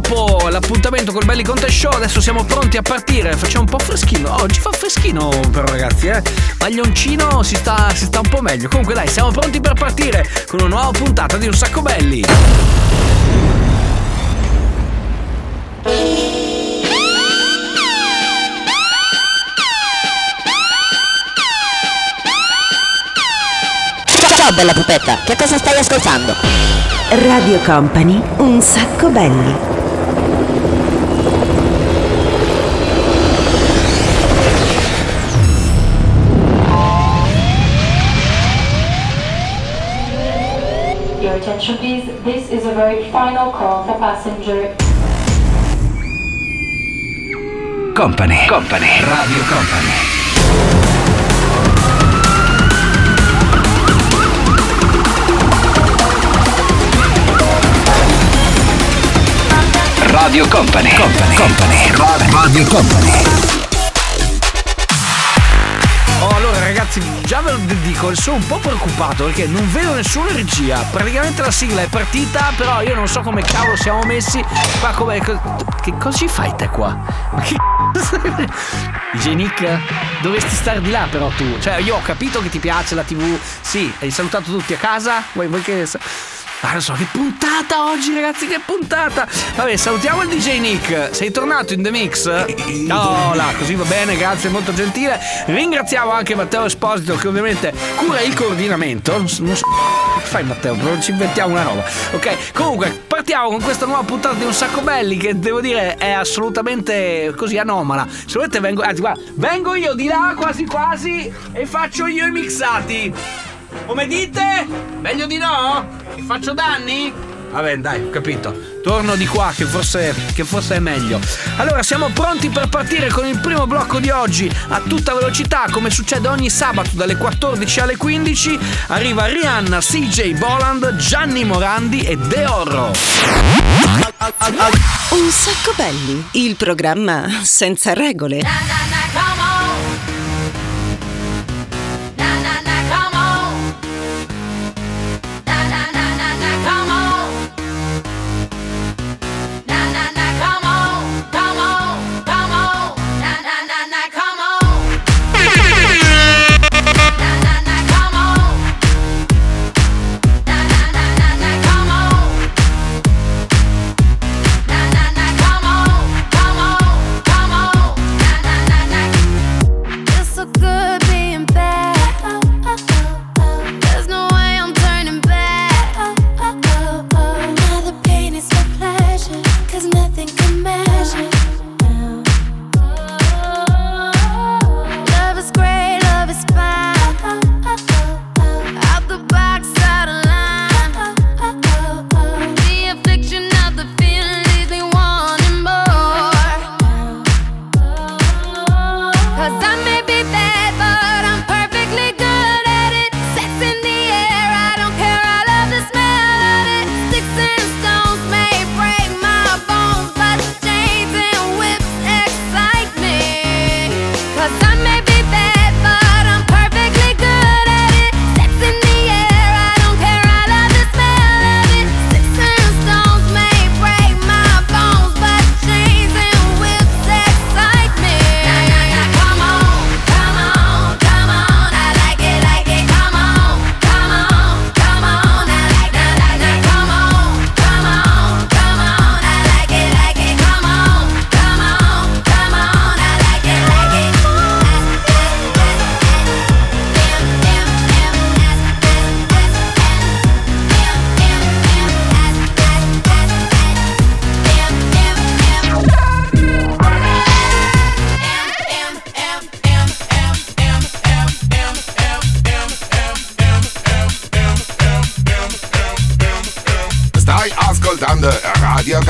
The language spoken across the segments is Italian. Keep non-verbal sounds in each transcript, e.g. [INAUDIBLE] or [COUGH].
Dopo l'appuntamento col Belli Conte Show, adesso siamo pronti a partire. Facciamo un po' freschino. Oggi fa freschino però ragazzi, eh. Maglioncino si sta, si sta un po' meglio. Comunque dai, siamo pronti per partire con una nuova puntata di Un Sacco Belli. Ciao bella pupetta, che cosa stai ascoltando? Radio Company, un sacco belli. Your attention please, this is a very final call for passenger Company. Company. Radio Company. Radio Company. Company. Company. Radio Company. Allora ragazzi, già ve lo dico, sono un po' preoccupato perché non vedo nessuna regia. Praticamente la sigla è partita, però io non so come cavolo siamo messi. Qua come. Che cosa ci fai te qua? Ma che DJ [LAUGHS] Nick, dovresti stare di là però tu. Cioè, io ho capito che ti piace la TV. Sì, hai salutato tutti a casa. Vuoi, vuoi che. Ah, non so, che puntata oggi, ragazzi, che puntata! Vabbè, salutiamo il DJ Nick. Sei tornato in The Mix? No, là, così va bene, grazie, molto gentile. Ringraziamo anche Matteo Esposito, che ovviamente cura il coordinamento. Non so, che fai, Matteo? Non ci inventiamo una roba. Ok, comunque, partiamo con questa nuova puntata di Un Sacco Belli, che devo dire è assolutamente così anomala. Se volete, vengo. Anzi, guarda, vengo io di là quasi quasi e faccio io i mixati. Come dite? Meglio di no? Che faccio danni? Vabbè, dai, ho capito. Torno di qua, che forse, che forse è meglio. Allora, siamo pronti per partire con il primo blocco di oggi a tutta velocità, come succede ogni sabato dalle 14 alle 15. Arriva Rihanna, CJ Boland, Gianni Morandi e De Orro. Un sacco belli. Il programma senza regole.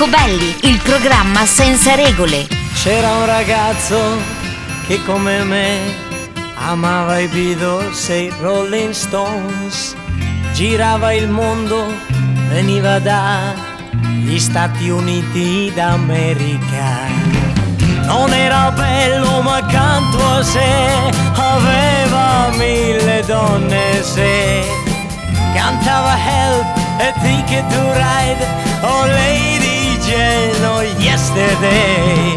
Un sacco belli, il programma senza regole. C'era un ragazzo che come me amava i Beatles e i Rolling Stones, girava il mondo, veniva dagli Stati Uniti d'America. Non era bello ma accanto a sé aveva mille donne se cantava Help e Ticket to Ride Oh Lady Oh Yesterday.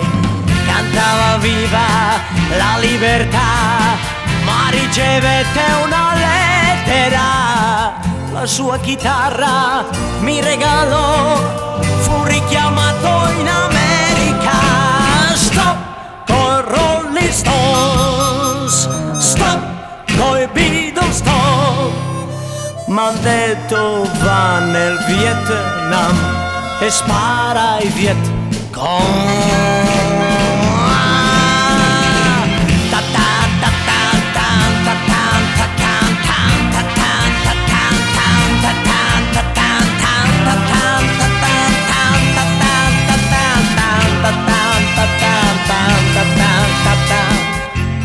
Cantava viva la libertà Ma ricevette una lettera. La sua chitarra mi regalò Fu richiamato in America. Stop con Rolling Stones Stop coi Beatles Stop. M'han detto va nel Vietnam e spara ai Viet Cong.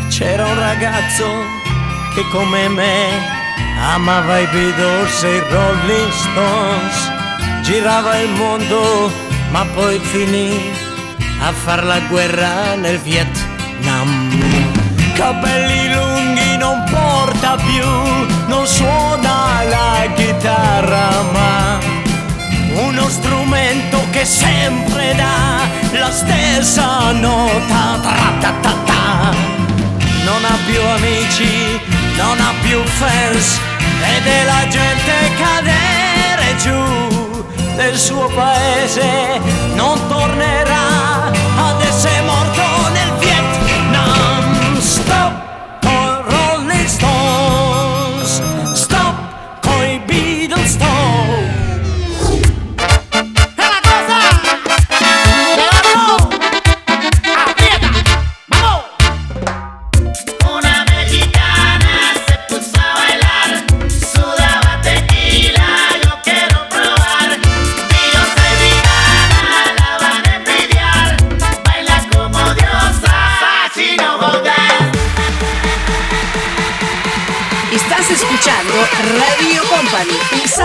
C'era un ragazzo che come me amava i Beatles e i Rolling Stones girava il mondo, ma poi finì a far la guerra nel Vietnam. Capelli lunghi non porta più, non suona la chitarra, ma uno strumento che sempre dà la stessa nota. Tra-ta-ta-ta. Non ha più amici, non ha più fans vede la gente cadere giù nel suo paese non tornerà Juan. Isa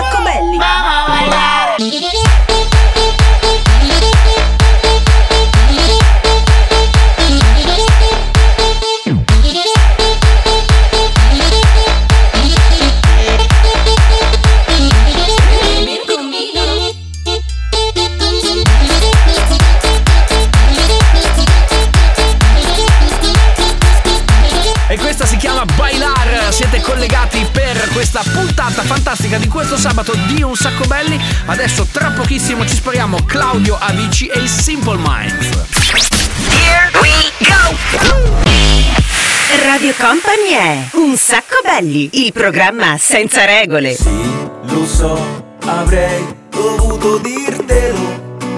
Adesso tra pochissimo ci spariamo Claudio Avici e i Simple Minds. Here we go! Radio Company è Un sacco belli, il programma senza regole. Lo so, avrei dovuto dirtelo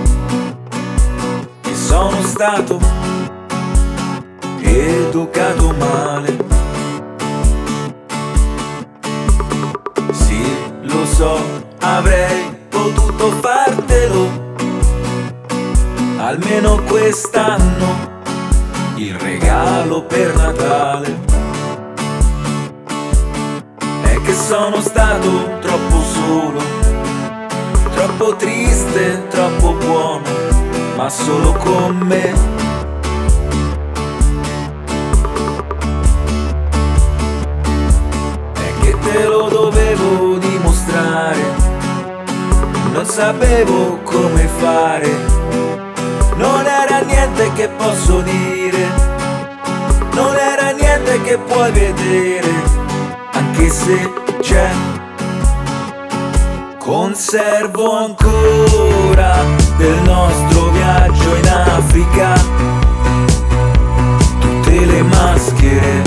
che sono stato educato male. Sì, lo so, avrei potuto fartelo almeno quest'anno il regalo per Natale. sono stato troppo solo, troppo triste, troppo buono, ma solo con me. E che te lo dovevo dimostrare, non sapevo come fare, non era niente che posso dire, non era niente che puoi vedere, anche se c'è. Conservo ancora del nostro viaggio in Africa tutte le maschere.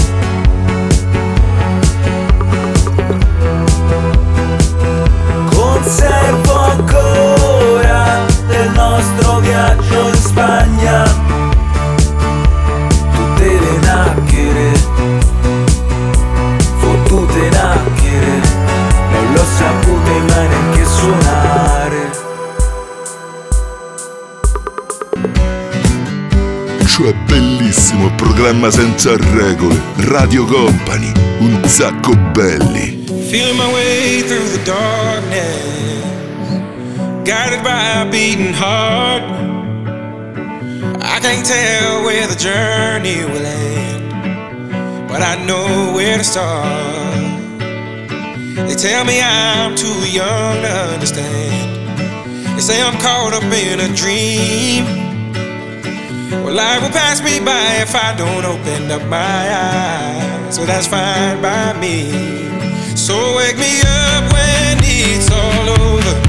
Programma senza regole, Radio Company, un sacco belli. Feeling my way through the darkness, guided by a beating heart. I can't tell where the journey will end, but I know where to start. They tell me I'm too young to understand. They say I'm caught up in a dream. Well, life will pass me by if I don't open up my eyes. So that's fine by me. So wake me up when it's all over.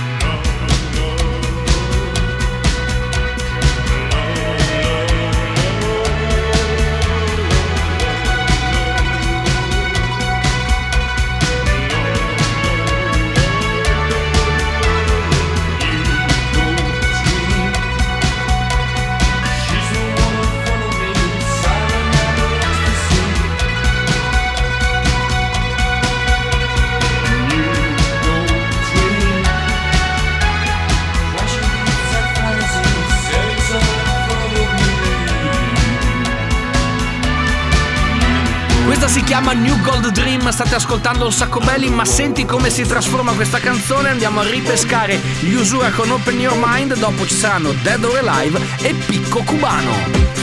Chiama New Gold Dream, state ascoltando un sacco belli, ma senti come si trasforma questa canzone, andiamo a ripescare gli Usura con Open Your Mind, dopo ci saranno Dead or Alive e Picco Cubano.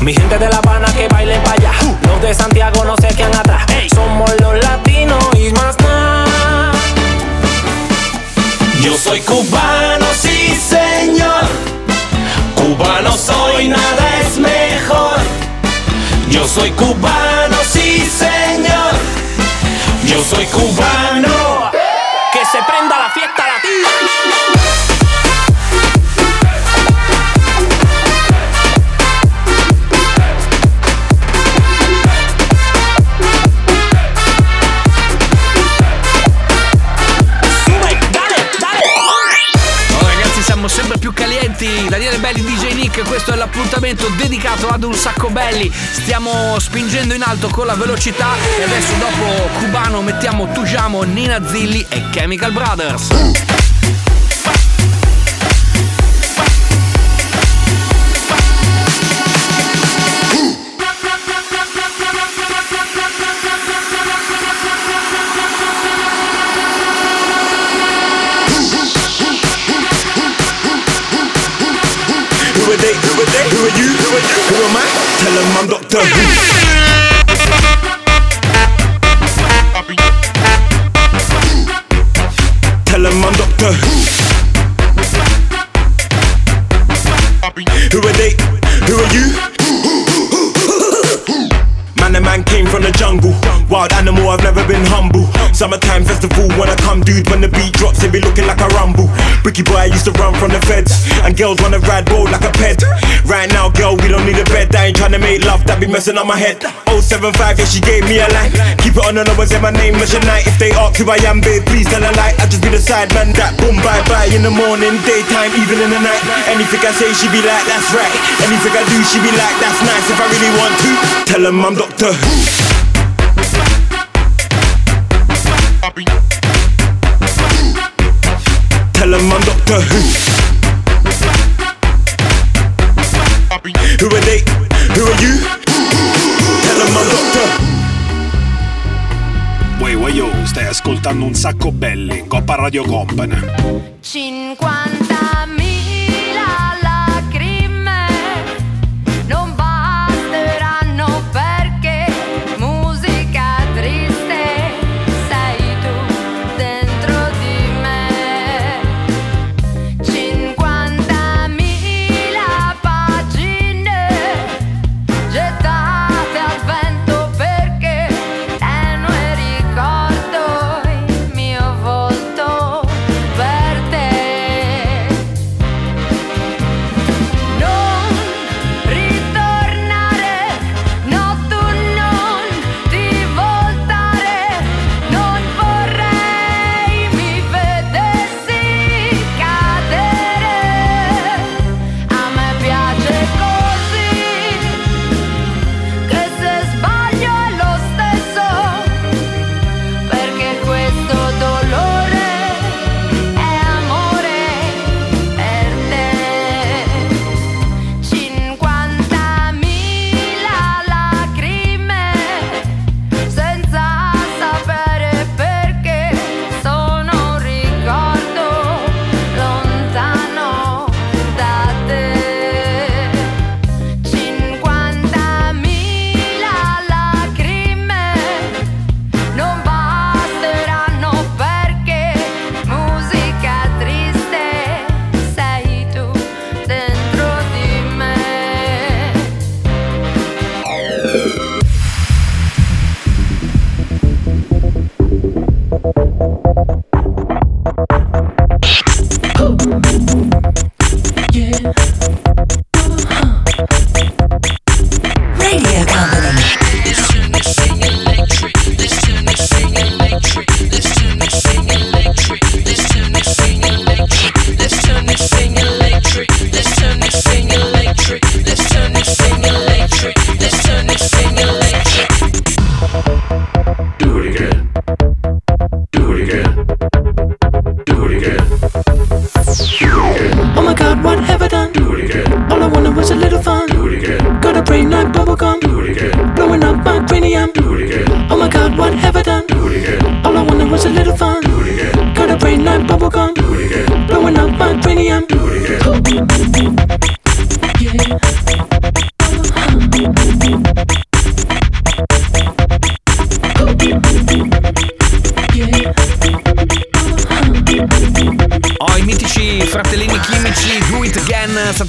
Mi gente de La Habana que bailen para allá. Los de Santiago no se quedan atrás. Somos los latinos y más nada. Yo soy cubano, sí señor. Cubano soy, nada es mejor. Yo soy cubano, sí señor. Yo soy cubano. Questo è l'appuntamento dedicato ad un sacco belli. Stiamo spingendo in alto con la velocità e adesso dopo Cubano mettiamo Tujamo, Nina Zilli e Chemical Brothers. Who are you? Who am I? Tell them I'm Doctor Who. Tell them I'm Doctor Who. Who are they? Who are you? Man, the man came from the jungle. Wild animal, I've never been humble. Summertime festival, when I come, dude, when the beat drops, it be looking like a rumble. Bricky boy, I used to run from the feds. And girls wanna ride bold like a pet. Right now, girl, we don't need a bed. I ain't tryna make love, that be messing up my head. 075, yeah, she gave me a line. Keep it on the low and say my name is night. If they ask who I am, babe, please tell a lie. I just be the side man that boom, bye bye. In the morning, daytime, even in the night. Anything I say, she be like, that's right. Anything I do, she be like, that's nice. If I really want to, tell them I'm Doctor Who. Tell them I'm Doctor Who. Who are they? Who are you? Tell them I'm Doctor Way way yo, stai ascoltando un sacco belli, Coppa Radio Company. 50.000 was a little fun. Got a brain like bubblegum. Blowing up my cranium.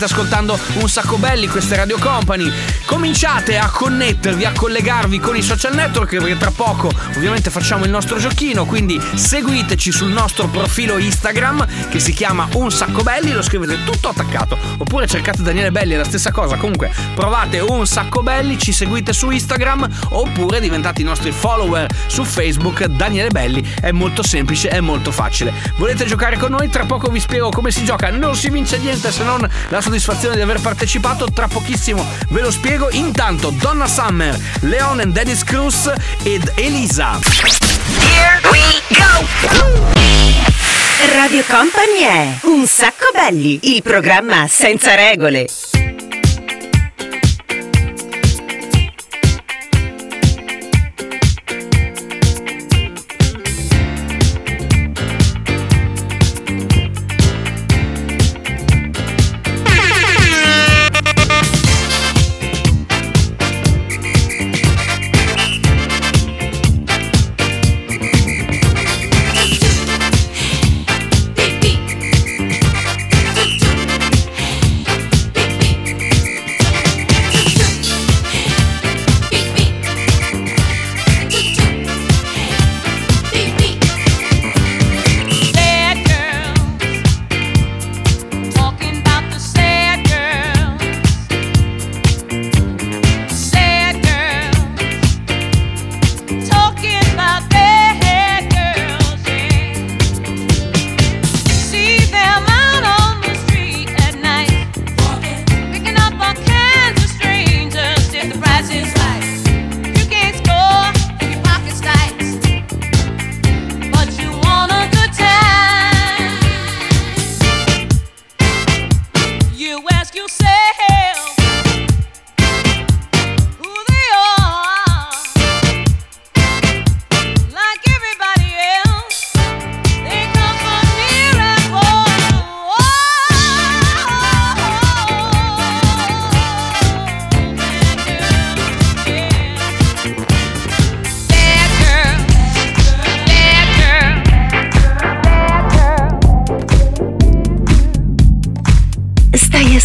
State ascoltando un sacco belli, queste Radio Company. Cominciate a connettervi, a collegarvi con i social network perché tra poco ovviamente facciamo il nostro giochino, quindi seguiteci sul nostro profilo Instagram che si chiama Un Sacco Belli, lo scrivete tutto attaccato, oppure cercate Daniele Belli, è la stessa cosa, comunque provate Un Sacco Belli, ci seguite su Instagram oppure diventate i nostri follower su Facebook, Daniele Belli, è molto semplice, è molto facile. Volete giocare con noi? Tra poco vi spiego come si gioca, non si vince niente se non la soddisfazione di aver partecipato, tra pochissimo ve lo spiego. Intanto Donna Summer, Leon and Dennis Cruz ed Elisa. Here we go! Radio Company è Un sacco belli, il programma senza regole.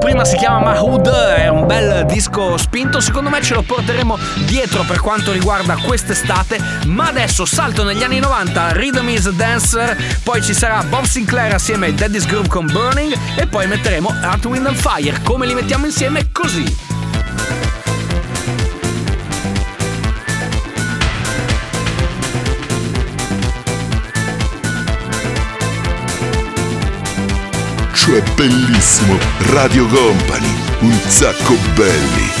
Prima si chiama Mahood, è un bel disco spinto, secondo me ce lo porteremo dietro per quanto riguarda quest'estate, ma adesso salto negli anni 90, Rhythm is a Dancer, poi ci sarà Bob Sinclair assieme ai Daddy's Groove con Burning e poi metteremo Earth, Wind and Fire, come li mettiamo insieme? Così. Cioè bellissimo, Radio Company, un sacco belli.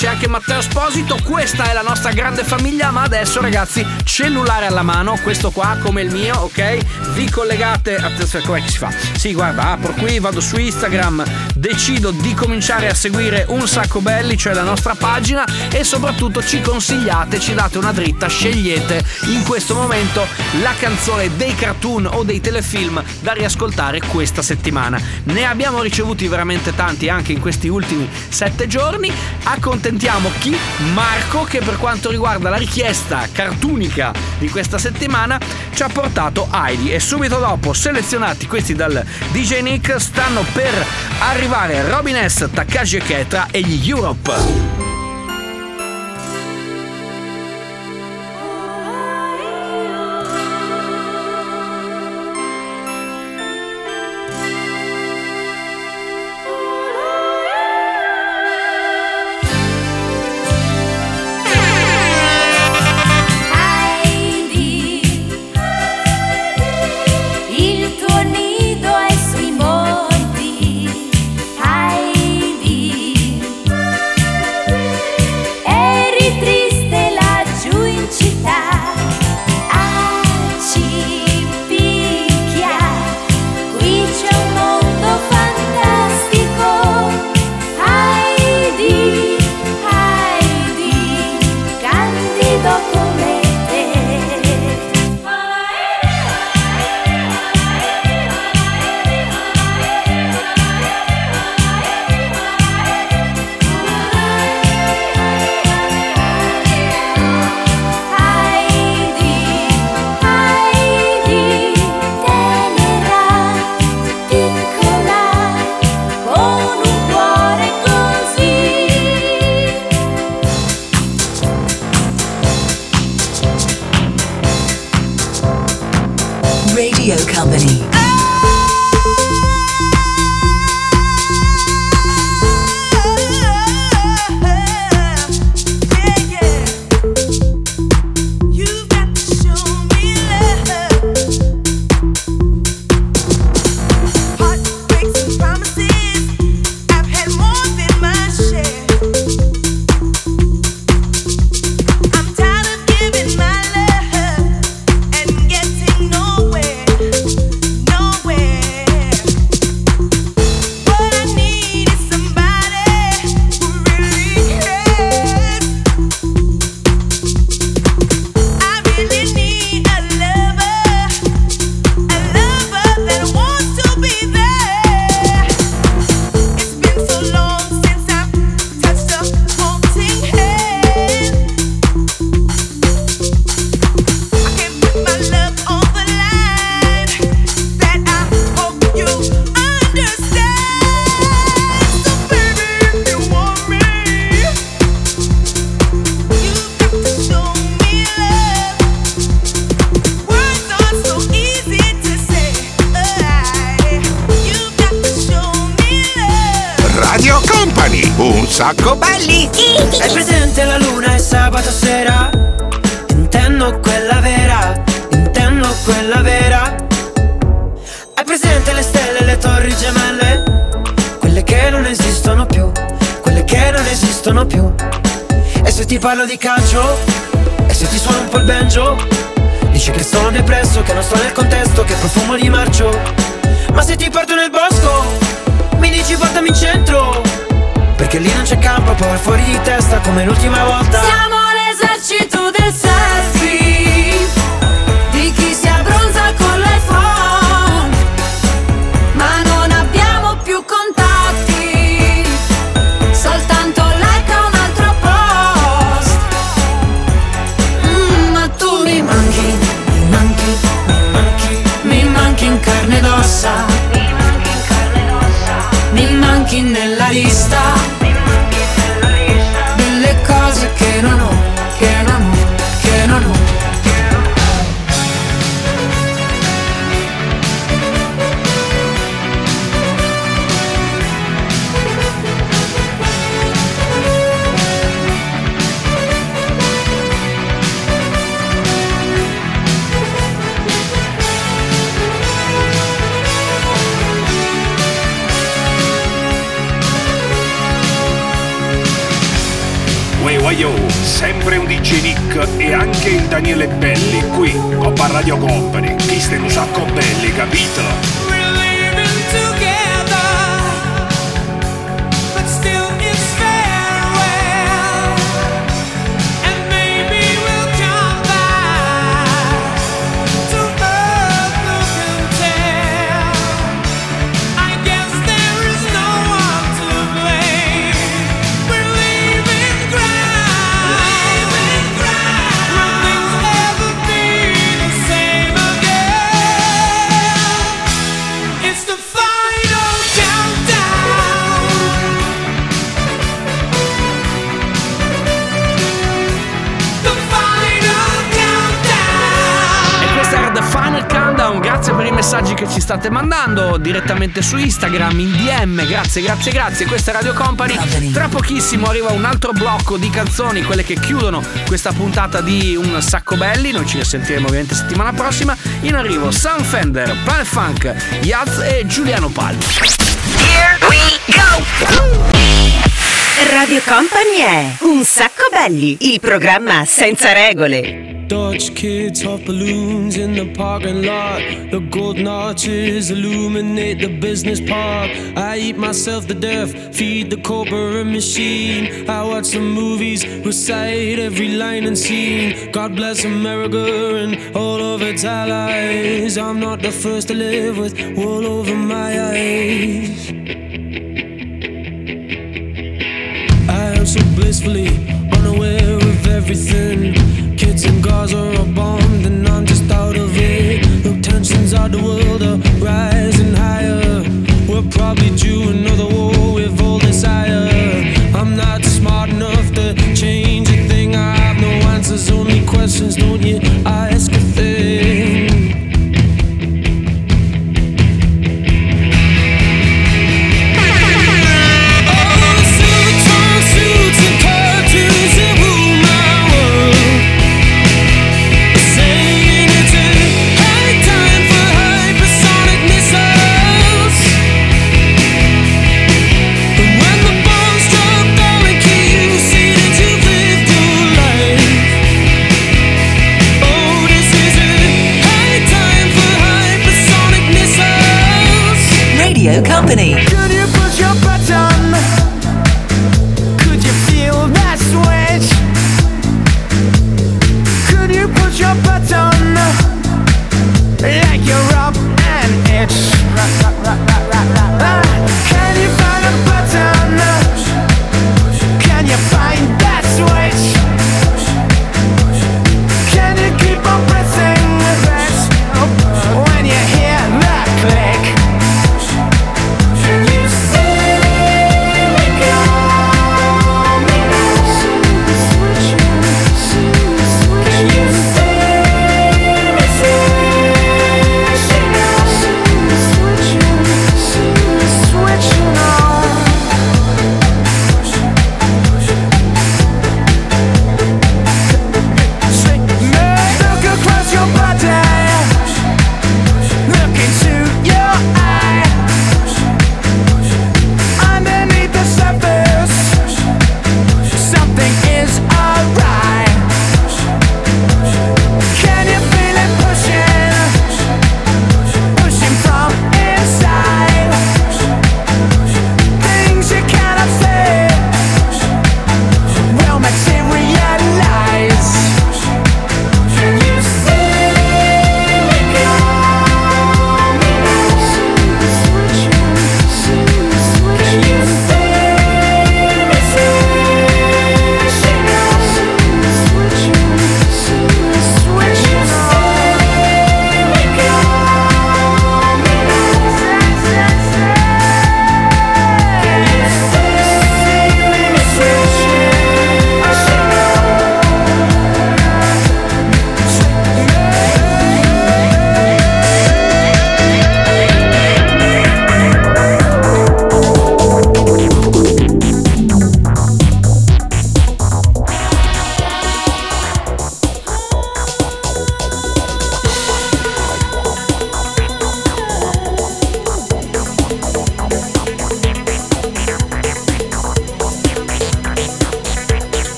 C'è anche Matteo Esposito questa è la nostra grande famiglia ma adesso ragazzi cellulare alla mano questo qua come il mio ok? Vi collegate attenzione com'è che si fa? Sì guarda apro qui vado su Instagram decido di cominciare a seguire un sacco belli cioè la nostra pagina e soprattutto ci consigliate ci date una dritta scegliete in questo momento la canzone dei cartoon o dei telefilm da riascoltare questa settimana ne abbiamo ricevuti veramente tanti anche in questi ultimi sette giorni. Accontentiamo chi? Marco, che per quanto riguarda la richiesta cartunica di questa settimana ci ha portato Heidi. E subito dopo, selezionati questi dal DJ Nick, stanno per arrivare Robin S, Takashi e Ketra e gli Europe. Se ti parlo di calcio? E se ti suono un po' il banjo? Dici che sono depresso, che non sto nel contesto, che profumo di marcio. Ma se ti porto nel bosco, mi dici portami in centro. Perché lì non c'è campo, poi fuori di testa come l'ultima volta. Siamo l'esercito del selfie carne ed ossa Mi manchi nella lista E anche il Daniele Belli qui, Coppa Radio Company. Stai un sacco belli, capito? State mandando direttamente su Instagram, in DM, grazie, grazie, grazie. Questa è Radio Company. Tra pochissimo arriva un altro blocco di canzoni, quelle che chiudono questa puntata di Un Sacco Belli. Noi ci risentiremo ovviamente settimana prossima. In arrivo Sam Fender, Planet Funk, Yaz e Giuliano Palma. Here we go! Radio Company è Un sacco belli, il programma senza regole. Dutch kids hot balloons in the parking lot. The golden arches illuminate the business park. I eat myself to death, feed the corporate machine. I watch the movies, recite every line and scene. God bless America and all of its allies. I'm not the first to live with wool over my eyes. I am so blissfully unaware of everything.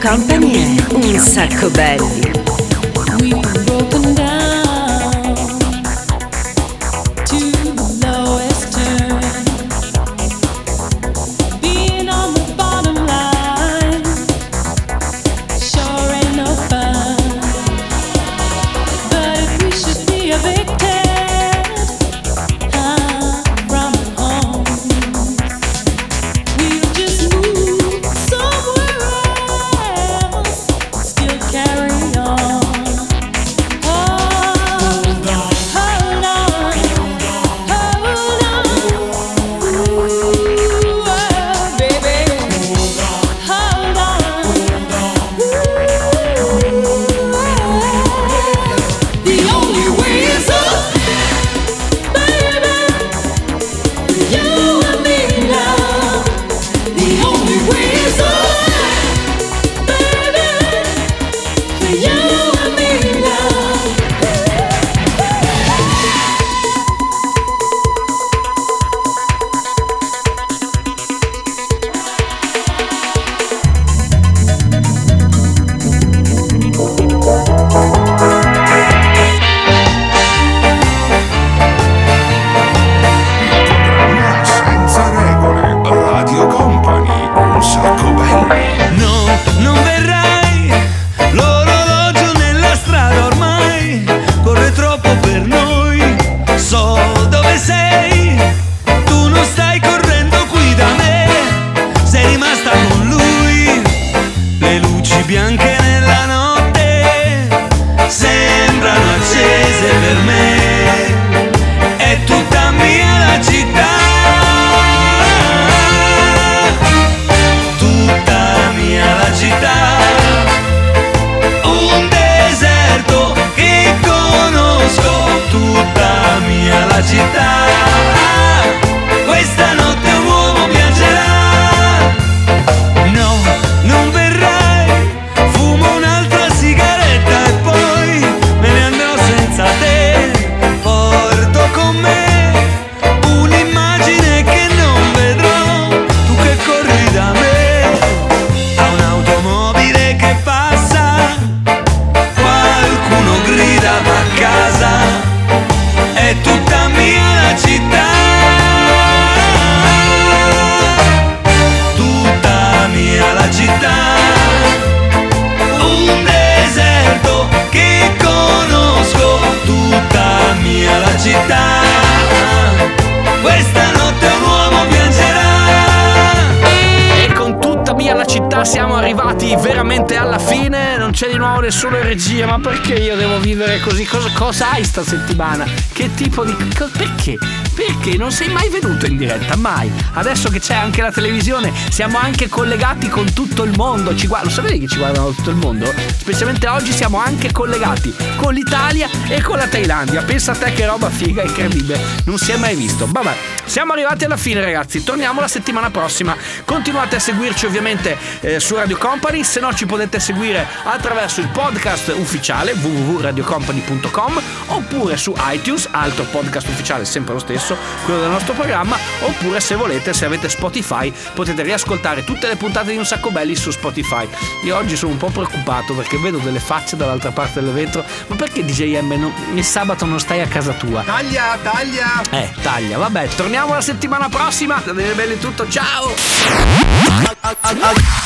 Company è un sacco belli. Arrivati veramente alla fine. Non c'è di nuovo nessuno in regia. Ma perché io devo vivere così? Cosa, cosa hai sta settimana? Che tipo di. co- perché? Perché non sei mai venuto in diretta? Mai. Adesso che c'è anche la televisione, siamo anche collegati con tutto il mondo. Ci guarda, lo sapete che ci guardano da tutto il mondo? Specialmente oggi siamo anche collegati con l'Italia e con la Thailandia. Pensa a te che roba figa, incredibile. Non si è mai visto. Vabbè, siamo arrivati alla fine, ragazzi. Torniamo la settimana prossima. Continuate a seguirci ovviamente eh, su Radio Company. Se no, ci potete seguire attraverso il podcast ufficiale www.radiocompany.com oppure su iTunes, altro podcast ufficiale, sempre lo stesso, quello del nostro programma. Oppure, se volete, se avete Spotify, potete riascoltare tutte le puntate di Un Sacco Belli su Spotify. Io oggi sono un po' preoccupato perché vedo delle facce dall'altra parte del vetro. Ma perché DJM non- il sabato non stai a casa tua? Taglia, taglia. Eh, taglia, vabbè, torniamo la settimana prossima. Da Daniele Belli è tutto, ciao!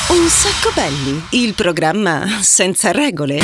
Un sacco belli, il programma senza regole.